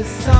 Cause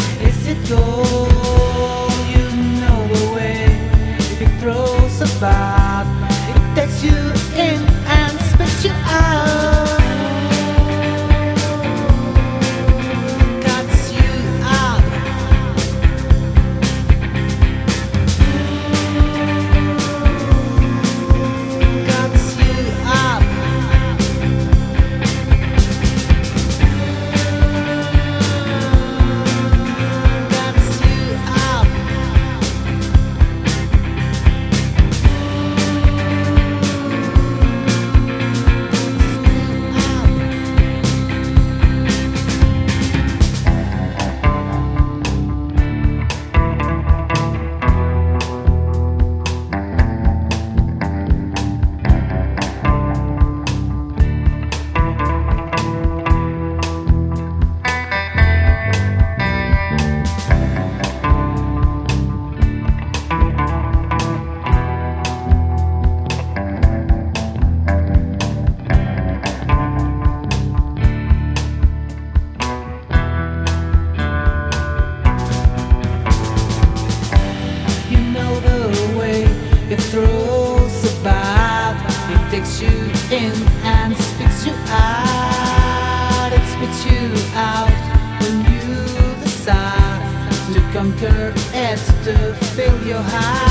it you know the way if it throws about. fill your heart.